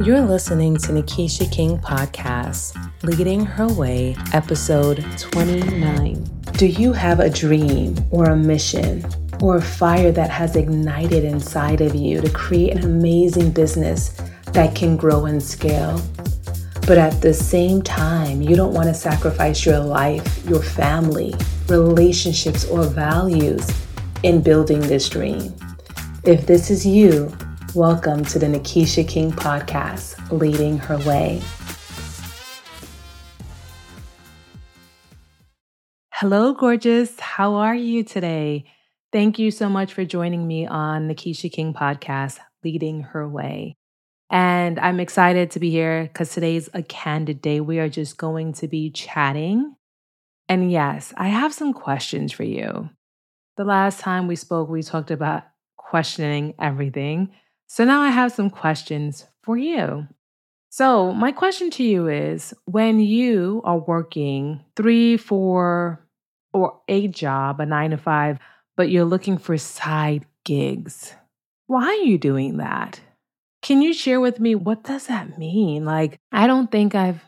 You're listening to Nikisha King Podcast, Leading Her Way, episode 29. Do you have a dream or a mission or a fire that has ignited inside of you to create an amazing business that can grow and scale? But at the same time, you don't want to sacrifice your life, your family, relationships, or values in building this dream. If this is you, welcome to the Nikisha King podcast, Leading Her Way. Hello, gorgeous. How are you today? Thank you so much for joining me on the Nikisha King podcast, Leading Her Way. And I'm excited to be here because today's a candid day. We are just going to be chatting. And yes, I have some questions for you. The last time we spoke, we talked about questioning everything. So now I have some questions for you. So, my question to you is when you are working three, four, or a job, a nine to five, but you're looking for side gigs, why are you doing that? Can you share with me what does that mean? Like, I don't think I've,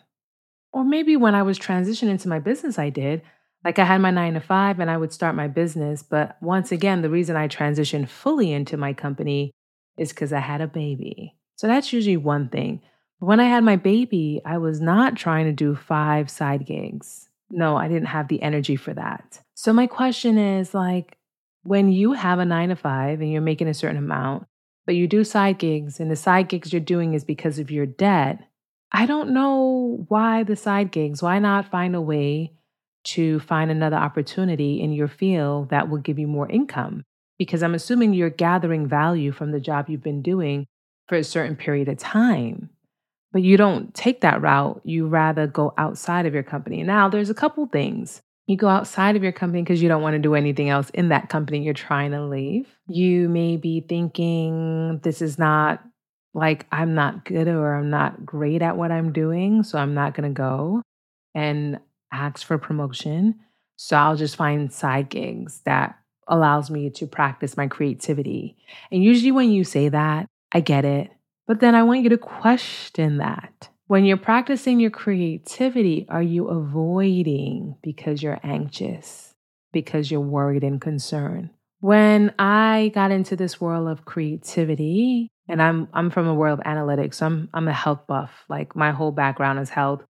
or maybe when I was transitioning into my business, I did. Like I had my nine to five and I would start my business. But once again, the reason I transitioned fully into my company is because I had a baby. So that's usually one thing. But when I had my baby, I was not trying to do five side gigs. No, I didn't have the energy for that. So my question is like, when you have a nine to five and you're making a certain amount, but you do side gigs and the side gigs you're doing is because of your debt, I don't know why the side gigs. Why not find a way to find another opportunity in your field that will give you more income. Because I'm assuming you're gathering value from the job you've been doing for a certain period of time. But you don't take that route. You rather go outside of your company. Now, there's a couple things. You go outside of your company because you don't want to do anything else in that company you're trying to leave. You may be thinking, this is not like I'm not good or I'm not great at what I'm doing, so I'm not going to go. And ask for promotion. So I'll just find side gigs that allows me to practice my creativity. And usually when you say that, I get it. But then I want you to question that. When you're practicing your creativity, are you avoiding because you're anxious, because you're worried and concerned? When I got into this world of creativity, and I'm I'm from a world of analytics, so I'm I'm a health buff. Like my whole background is health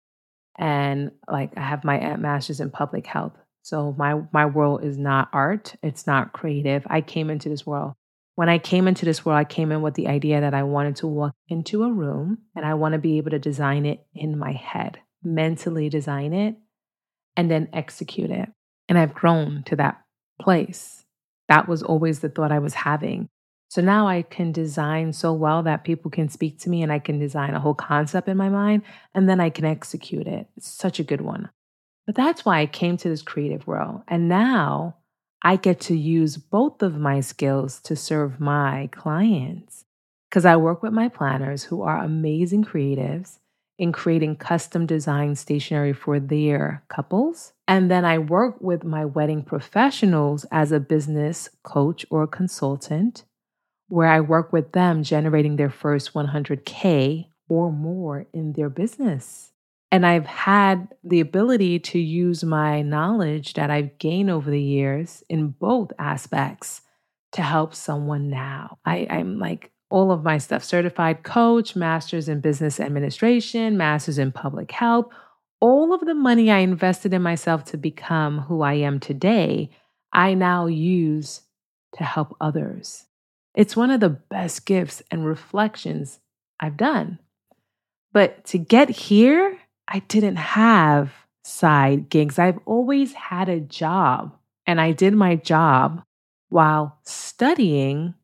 and like I have my master's in public health. So my my world is not art, it's not creative. I came into this world. When I came into this world, I came in with the idea that I wanted to walk into a room and I want to be able to design it in my head, mentally design it and then execute it. And I've grown to that place. That was always the thought I was having. So now I can design so well that people can speak to me and I can design a whole concept in my mind and then I can execute it. It's such a good one. But that's why I came to this creative world. And now I get to use both of my skills to serve my clients because I work with my planners who are amazing creatives in creating custom design stationery for their couples. And then I work with my wedding professionals as a business coach or consultant where I work with them generating their first 100K or more in their business. And I've had the ability to use my knowledge that I've gained over the years in both aspects to help someone now. I, am like all of my stuff certified coach, master's in business administration, master's in public health. All of the money I invested in myself to become who I am today, I now use to help others. It's one of the best gifts and reflections I've done. But to get here, I didn't have side gigs. I've always had a job, and I did my job while studying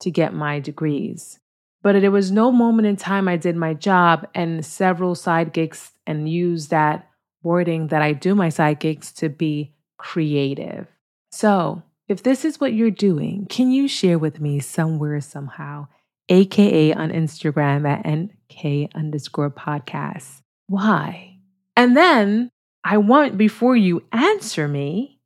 to get my degrees. But there was no moment in time I did my job and several side gigs and use that wording that I do my side gigs to be creative. So if this is what you're doing, can you share with me somewhere, somehow, aka on Instagram at NK underscore podcast? Why? And then I want, before you answer me,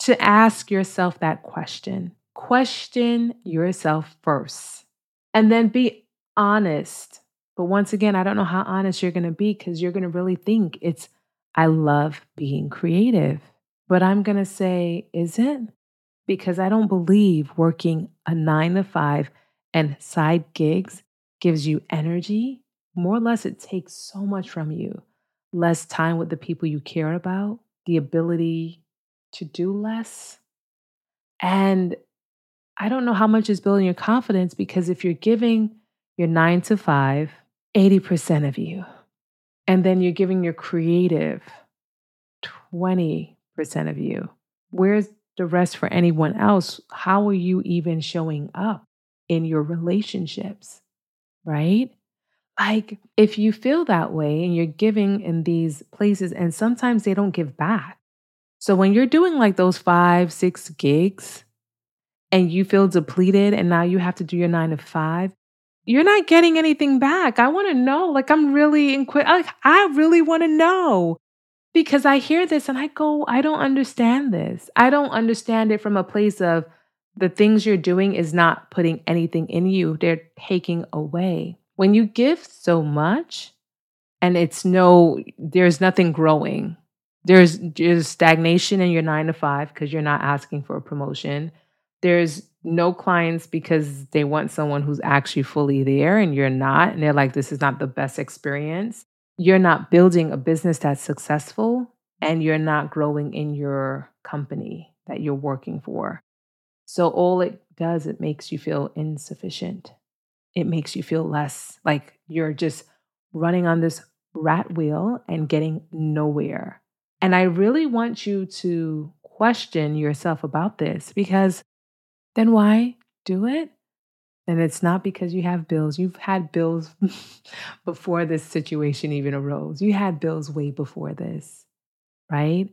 to ask yourself that question. Question yourself first, and then be honest But once again, I don't know how honest you're going to be because you're going to really think it's, I love being creative. But I'm going to say, is it? Because I don't believe working a nine to five and side gigs gives you energy. More or less, it takes so much from you. Less time with the people you care about, the ability to do less. And I don't know how much is building your confidence because if you're giving your nine to five, 80% of you, and then you're giving your creative 20% of you, where's the rest for anyone else? How are you even showing up in your relationships? Right? Like, if you feel that way and you're giving in these places, and sometimes they don't give back. So when you're doing like those five, six gigs and you feel depleted and now you have to do your nine to five, you're not getting anything back. I want to know. Like, I'm really inquisitive. Like, I really want to know because I hear this and I go, I don't understand this. I don't understand it from a place of the things you're doing is not putting anything in you, they're taking away. When you give so much and it's no, there's nothing growing there's just stagnation in your nine to five because you're not asking for a promotion. There's no clients because they want someone who's actually fully there and you're not. And they're like, this is not the best experience. You're not building a business that's successful and you're not growing in your company that you're working for. So all it does, it makes you feel insufficient. It makes you feel less like you're just running on this rat wheel and getting nowhere. And I really want you to question yourself about this because then why do it? And it's not because you have bills. You've had bills before this situation even arose. You had bills way before this, right?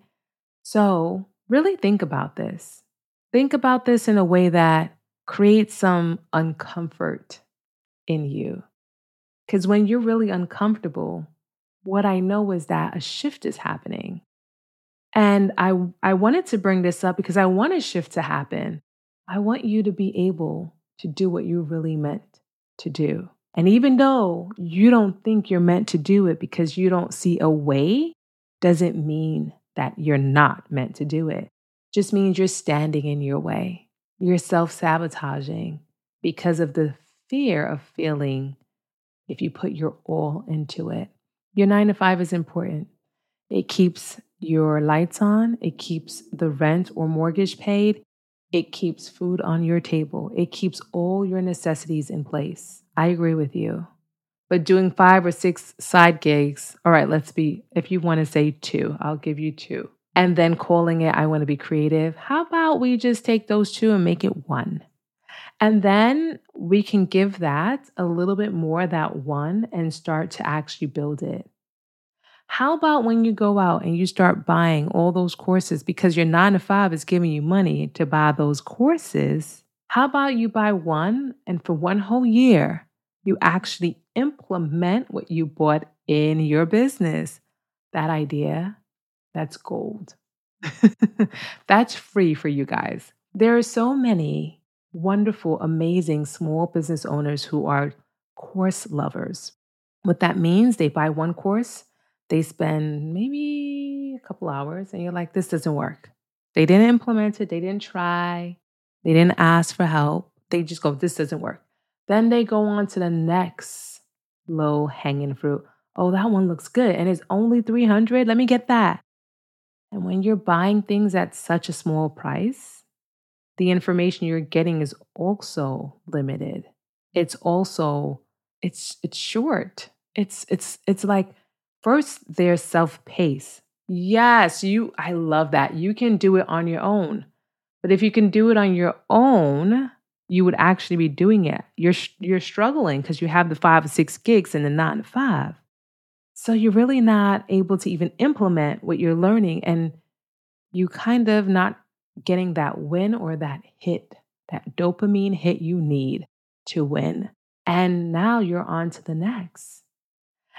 So, really think about this. Think about this in a way that creates some uncomfort in you. Because when you're really uncomfortable, what I know is that a shift is happening. And I, I wanted to bring this up because I want a shift to happen. I want you to be able to do what you really meant to do. And even though you don't think you're meant to do it because you don't see a way, doesn't mean that you're not meant to do it. Just means you're standing in your way. You're self sabotaging because of the fear of feeling if you put your all into it. Your nine to five is important. It keeps your lights on, it keeps the rent or mortgage paid, it keeps food on your table, it keeps all your necessities in place. I agree with you. But doing five or six side gigs, all right, let's be, if you want to say two, I'll give you two. And then calling it, I want to be creative. How about we just take those two and make it one? And then we can give that a little bit more, that one, and start to actually build it. How about when you go out and you start buying all those courses because your nine to five is giving you money to buy those courses? How about you buy one and for one whole year, you actually implement what you bought in your business? That idea, that's gold. that's free for you guys. There are so many wonderful, amazing small business owners who are course lovers. What that means, they buy one course they spend maybe a couple hours and you're like, this doesn't work. They didn't implement it, they didn't try, they didn't ask for help. They just go, this doesn't work. Then they go on to the next low hanging fruit. Oh, that one looks good and it's only 300. Let me get that. And when you're buying things at such a small price, the information you're getting is also limited. It's also it's it's short. It's it's it's like First, there's self pace. Yes, you I love that. You can do it on your own. But if you can do it on your own, you would actually be doing it. You're you're struggling because you have the 5 or 6 gigs and the 9 to 5. So you're really not able to even implement what you're learning and you kind of not getting that win or that hit, that dopamine hit you need to win. And now you're on to the next.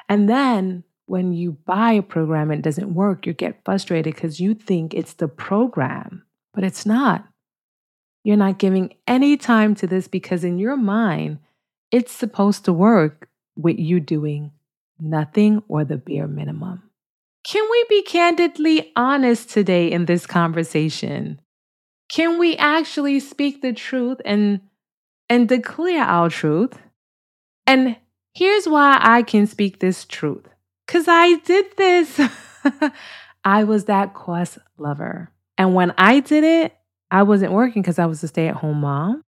And then when you buy a program and it doesn't work, you get frustrated because you think it's the program, but it's not. You're not giving any time to this because in your mind, it's supposed to work with you doing nothing or the bare minimum. Can we be candidly honest today in this conversation? Can we actually speak the truth and and declare our truth? And here's why I can speak this truth. Cuz I did this. I was that quest lover. And when I did it, I wasn't working cuz I was a stay-at-home mom.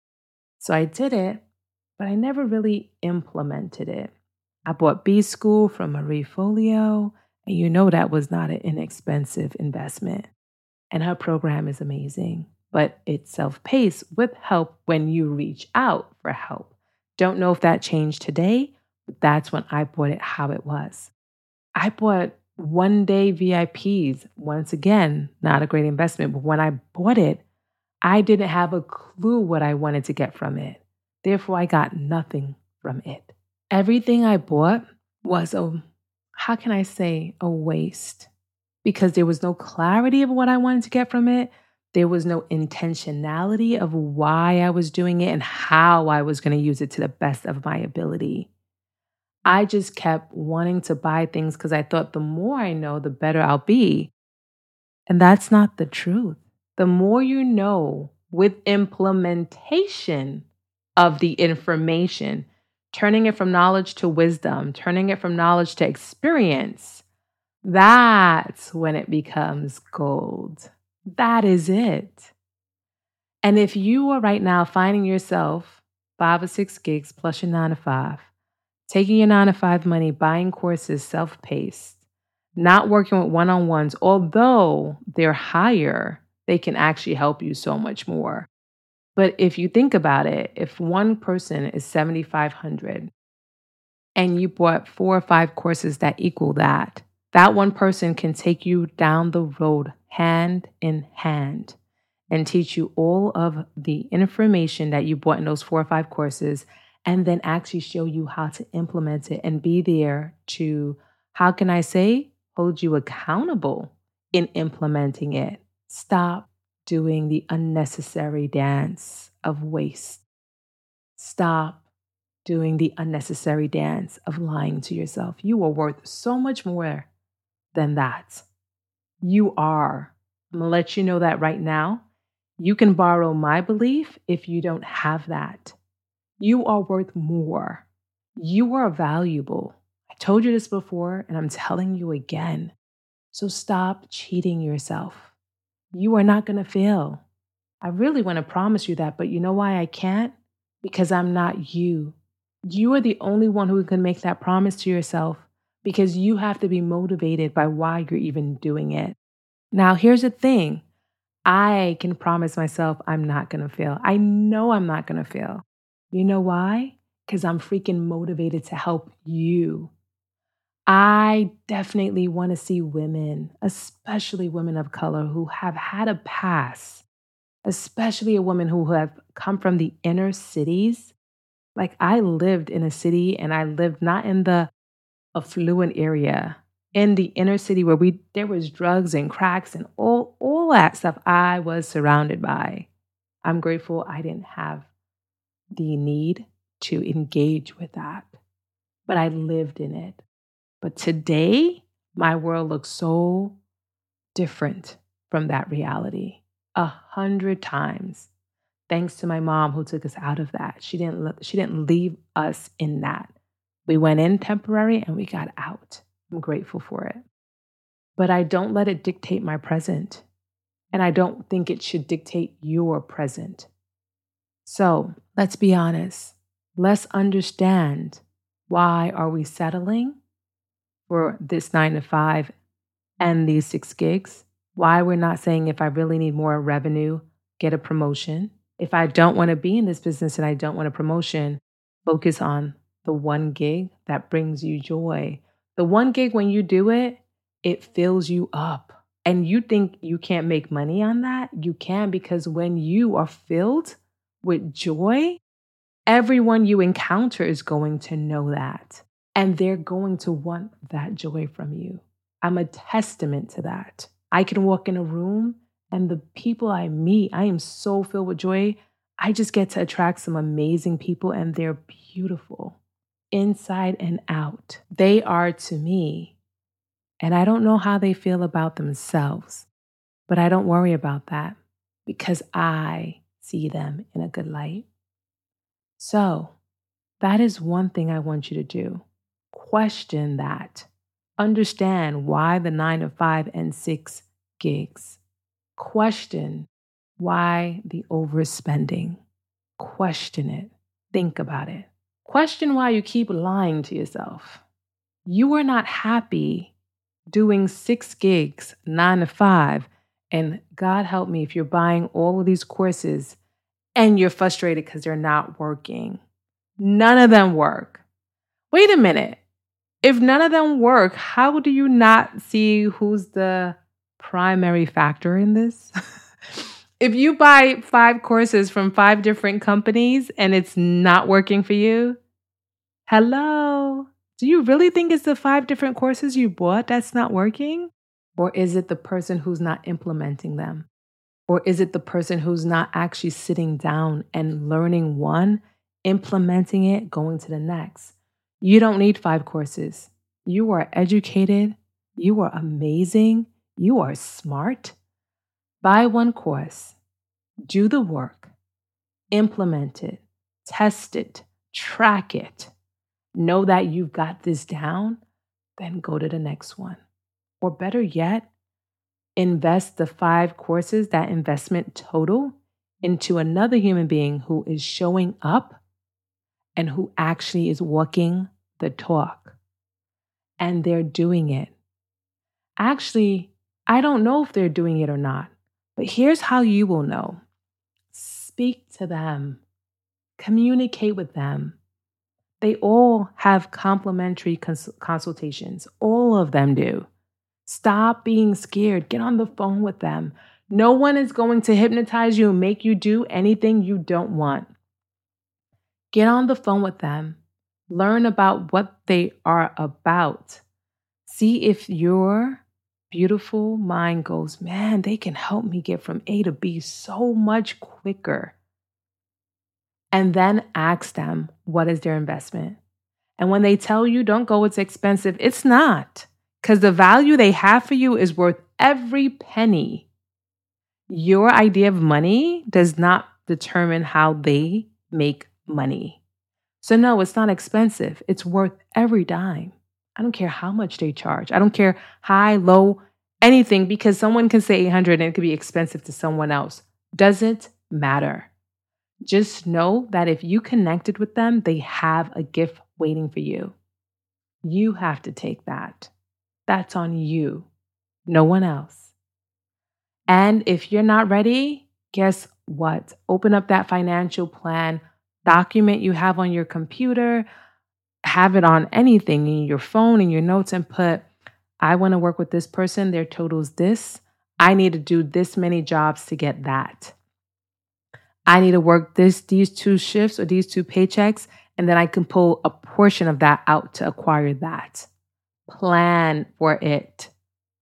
So I did it, but I never really implemented it. I bought B School from Marie Forleo, and you know that was not an inexpensive investment. And her program is amazing, but it's self paced with help when you reach out for help. Don't know if that changed today, but that's when I bought it how it was. I bought one day VIPs. Once again, not a great investment, but when I bought it, I didn't have a clue what I wanted to get from it. Therefore, I got nothing from it. Everything I bought was a, how can I say, a waste because there was no clarity of what I wanted to get from it. There was no intentionality of why I was doing it and how I was going to use it to the best of my ability. I just kept wanting to buy things because I thought the more I know, the better I'll be. And that's not the truth. The more you know with implementation of the information, turning it from knowledge to wisdom, turning it from knowledge to experience, that's when it becomes gold. That is it. And if you are right now finding yourself five or six gigs plus your nine to five, taking your nine to five money, buying courses self paced, not working with one on ones, although they're higher, they can actually help you so much more. But if you think about it, if one person is 7,500 and you bought four or five courses that equal that, that one person can take you down the road hand in hand and teach you all of the information that you bought in those four or five courses and then actually show you how to implement it and be there to, how can I say, hold you accountable in implementing it. Stop doing the unnecessary dance of waste. Stop doing the unnecessary dance of lying to yourself. You are worth so much more than that. You are. I'm going to let you know that right now. You can borrow my belief if you don't have that. You are worth more. You are valuable. I told you this before, and I'm telling you again. So stop cheating yourself. You are not going to fail. I really want to promise you that, but you know why I can't? Because I'm not you. You are the only one who can make that promise to yourself because you have to be motivated by why you're even doing it. Now, here's the thing I can promise myself I'm not to fail. I know I'm not to fail. You know why? Because I'm freaking motivated to help you. I definitely want to see women, especially women of color who have had a past, especially a woman who have come from the inner cities. Like I lived in a city and I lived not in the affluent area, in the inner city where we there was drugs and cracks and all all that stuff I was surrounded by. I'm grateful I didn't have the need to engage with that, but I lived in it. But today, my world looks so different from that reality. A hundred times. Thanks to my mom who took us out of that. She didn't she didn't leave us in that. We went in temporary and we got out. I'm grateful for it. But I don't let it dictate my present. And I don't think it should dictate your present. So let's be honest. Let's understand why are we settling for this nine to five and these six gigs. Why we're not saying if I really need more revenue, get a promotion. If I don't want to be in this business and I don't want a promotion, focus on the one gig that brings you joy. The one gig, when you do it, it fills you up. And you think you can't make money on that? You can because when you are filled with joy, everyone you encounter is going to know that. And they're going to want that joy from you. I'm a testament to that. I can walk in a room and the people I meet, I am so filled with joy. I just get to attract some amazing people and they're beautiful. Inside and out. They are to me. And I don't know how they feel about themselves, but I don't worry about that because I see them in a good light. So, that is one thing I want you to do. Question that. Understand why the nine to five and six gigs. Question why the overspending. Question it. Think about it. Question why you keep lying to yourself. You are not happy doing six gigs, nine to five, and God help me if you're buying all of these courses and you're frustrated because they're not working. None of them work. Wait a minute. If none of them work, how do you not see who's the primary factor in this? if you buy five courses from five different companies and it's not working for you, hello. Do you really think it's the five different courses you bought that's not working? Or is it the person who's not implementing them? Or is it the person who's not actually sitting down and learning one, implementing it, going to the next? You don't need five courses. You are educated. You are amazing. You are smart. Buy one course, do the work, implement it, test it, track it. Know that you've got this down, then go to the next one. Or better yet, invest the five courses, that investment total, into another human being who is showing up and who actually is walking the talk. And they're doing it. Actually, I don't know if they're doing it or not, but here's how you will know speak to them, communicate with them. They all have complimentary cons- consultations, all of them do. Stop being scared. Get on the phone with them. No one is going to hypnotize you and make you do anything you don't want. Get on the phone with them. Learn about what they are about. See if your beautiful mind goes, man, they can help me get from A to B so much quicker. And then ask them, what is their investment? And when they tell you, don't go, it's expensive, it's not because the value they have for you is worth every penny. Your idea of money does not determine how they make money. So, no, it's not expensive. It's worth every dime. I don't care how much they charge. I don't care high, low, anything, because someone can say 800 and it could be expensive to someone else. Doesn't matter. Just know that if you connected with them, they have a gift waiting for you. You have to take that. That's on you, no one else. And if you're not ready, guess what? Open up that financial plan document you have on your computer, have it on anything in your phone, in your notes, and put, I want to work with this person. Their total's this. I need to do this many jobs to get that. I need to work this these two shifts or these two paychecks and then I can pull a portion of that out to acquire that plan for it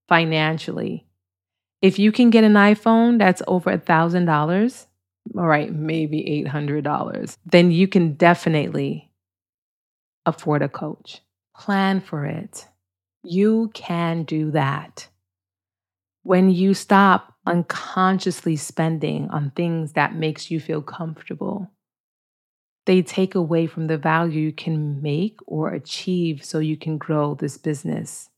financially. If you can get an iPhone that's over a thousand dollars, all right, maybe eight hundred dollars, then you can definitely afford a coach. Plan for it. You can do that. When you stop unconsciously spending on things that makes you feel comfortable, they take away from the value you can make or achieve so you can grow this business,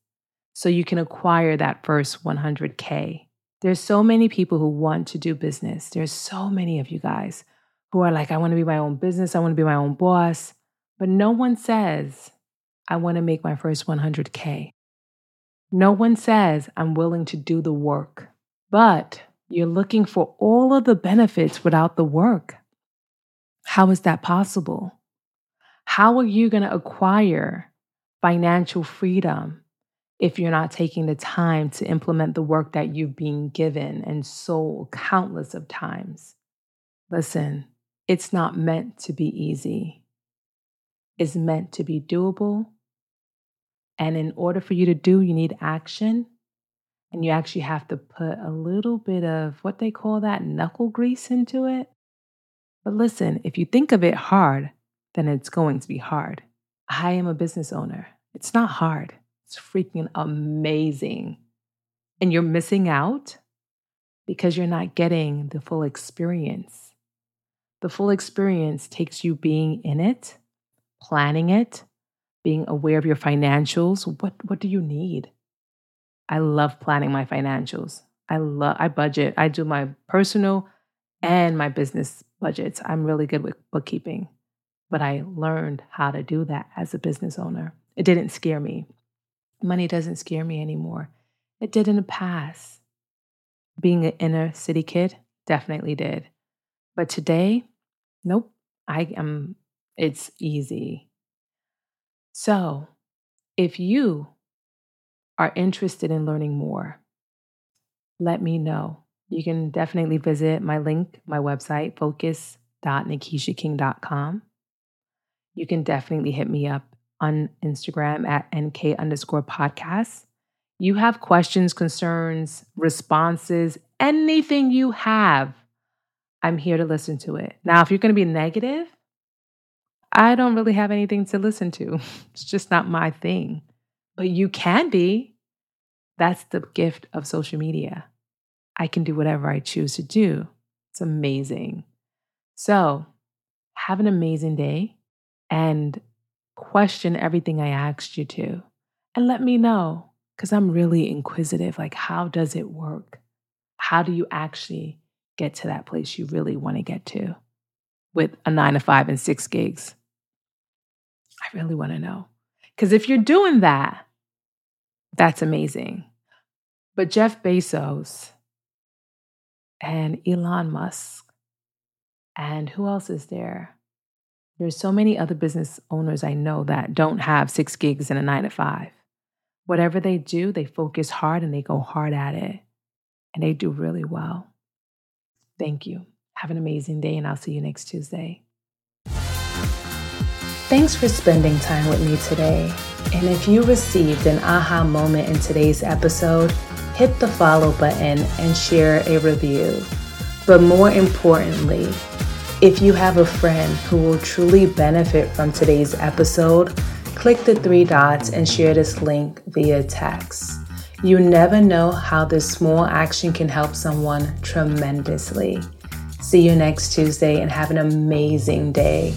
so you can acquire that first 100K. There's so many people who want to do business. There's so many of you guys who are like, I want to be my own business, I want to be my own boss. But no one says, I want to make my first 100K. No one says, I'm willing to do the work. But you're looking for all of the benefits without the work. How is that possible? How are you going to acquire financial freedom if you're not taking the time to implement the work that you've been given and sold countless of times? Listen, it's not meant to be easy. It's meant to be doable. And in order for you to do, you need action. And you actually have to put a little bit of what they call that knuckle grease into it. But listen, if you think of it hard, then it's going to be hard. I am a business owner. It's not hard, it's freaking amazing. And you're missing out because you're not getting the full experience. The full experience takes you being in it, planning it, being aware of your financials. What, what do you need? I love planning my financials. I love I budget. I do my personal and my business budgets. I'm really good with bookkeeping. But I learned how to do that as a business owner. It didn't scare me. Money doesn't scare me anymore. It did in the past. Being an inner city kid definitely did. But today, nope. I am it's easy. So, if you are interested in learning more, let me know. You can definitely visit my link, my website, focus.nikishaking.com. You can definitely hit me up on Instagram at NK underscore podcast. You have questions, concerns, responses, anything you have, I'm here to listen to it. Now, if you're going to be negative, I don't really have anything to listen to. It's just not my thing. But you can be. That's the gift of social media. I can do whatever I choose to do. It's amazing. So, have an amazing day and question everything I asked you to. And let me know because I'm really inquisitive. Like, how does it work? How do you actually get to that place you really want to get to with a nine to five and six gigs? I really want to know. Because if you're doing that, that's amazing. But Jeff Bezos and Elon Musk, and who else is there? There's so many other business owners I know that don't have six gigs and a nine to five. Whatever they do, they focus hard and they go hard at it. And they do really well. Thank you. Have an amazing day, and I'll see you next Tuesday. Thanks for spending time with me today. And if you received an aha moment in today's episode, hit the follow button and share a review. But more importantly, if you have a friend who will truly benefit from today's episode, click the three dots and share this link via text. You never know how this small action can help someone tremendously. See you next Tuesday and have an amazing day.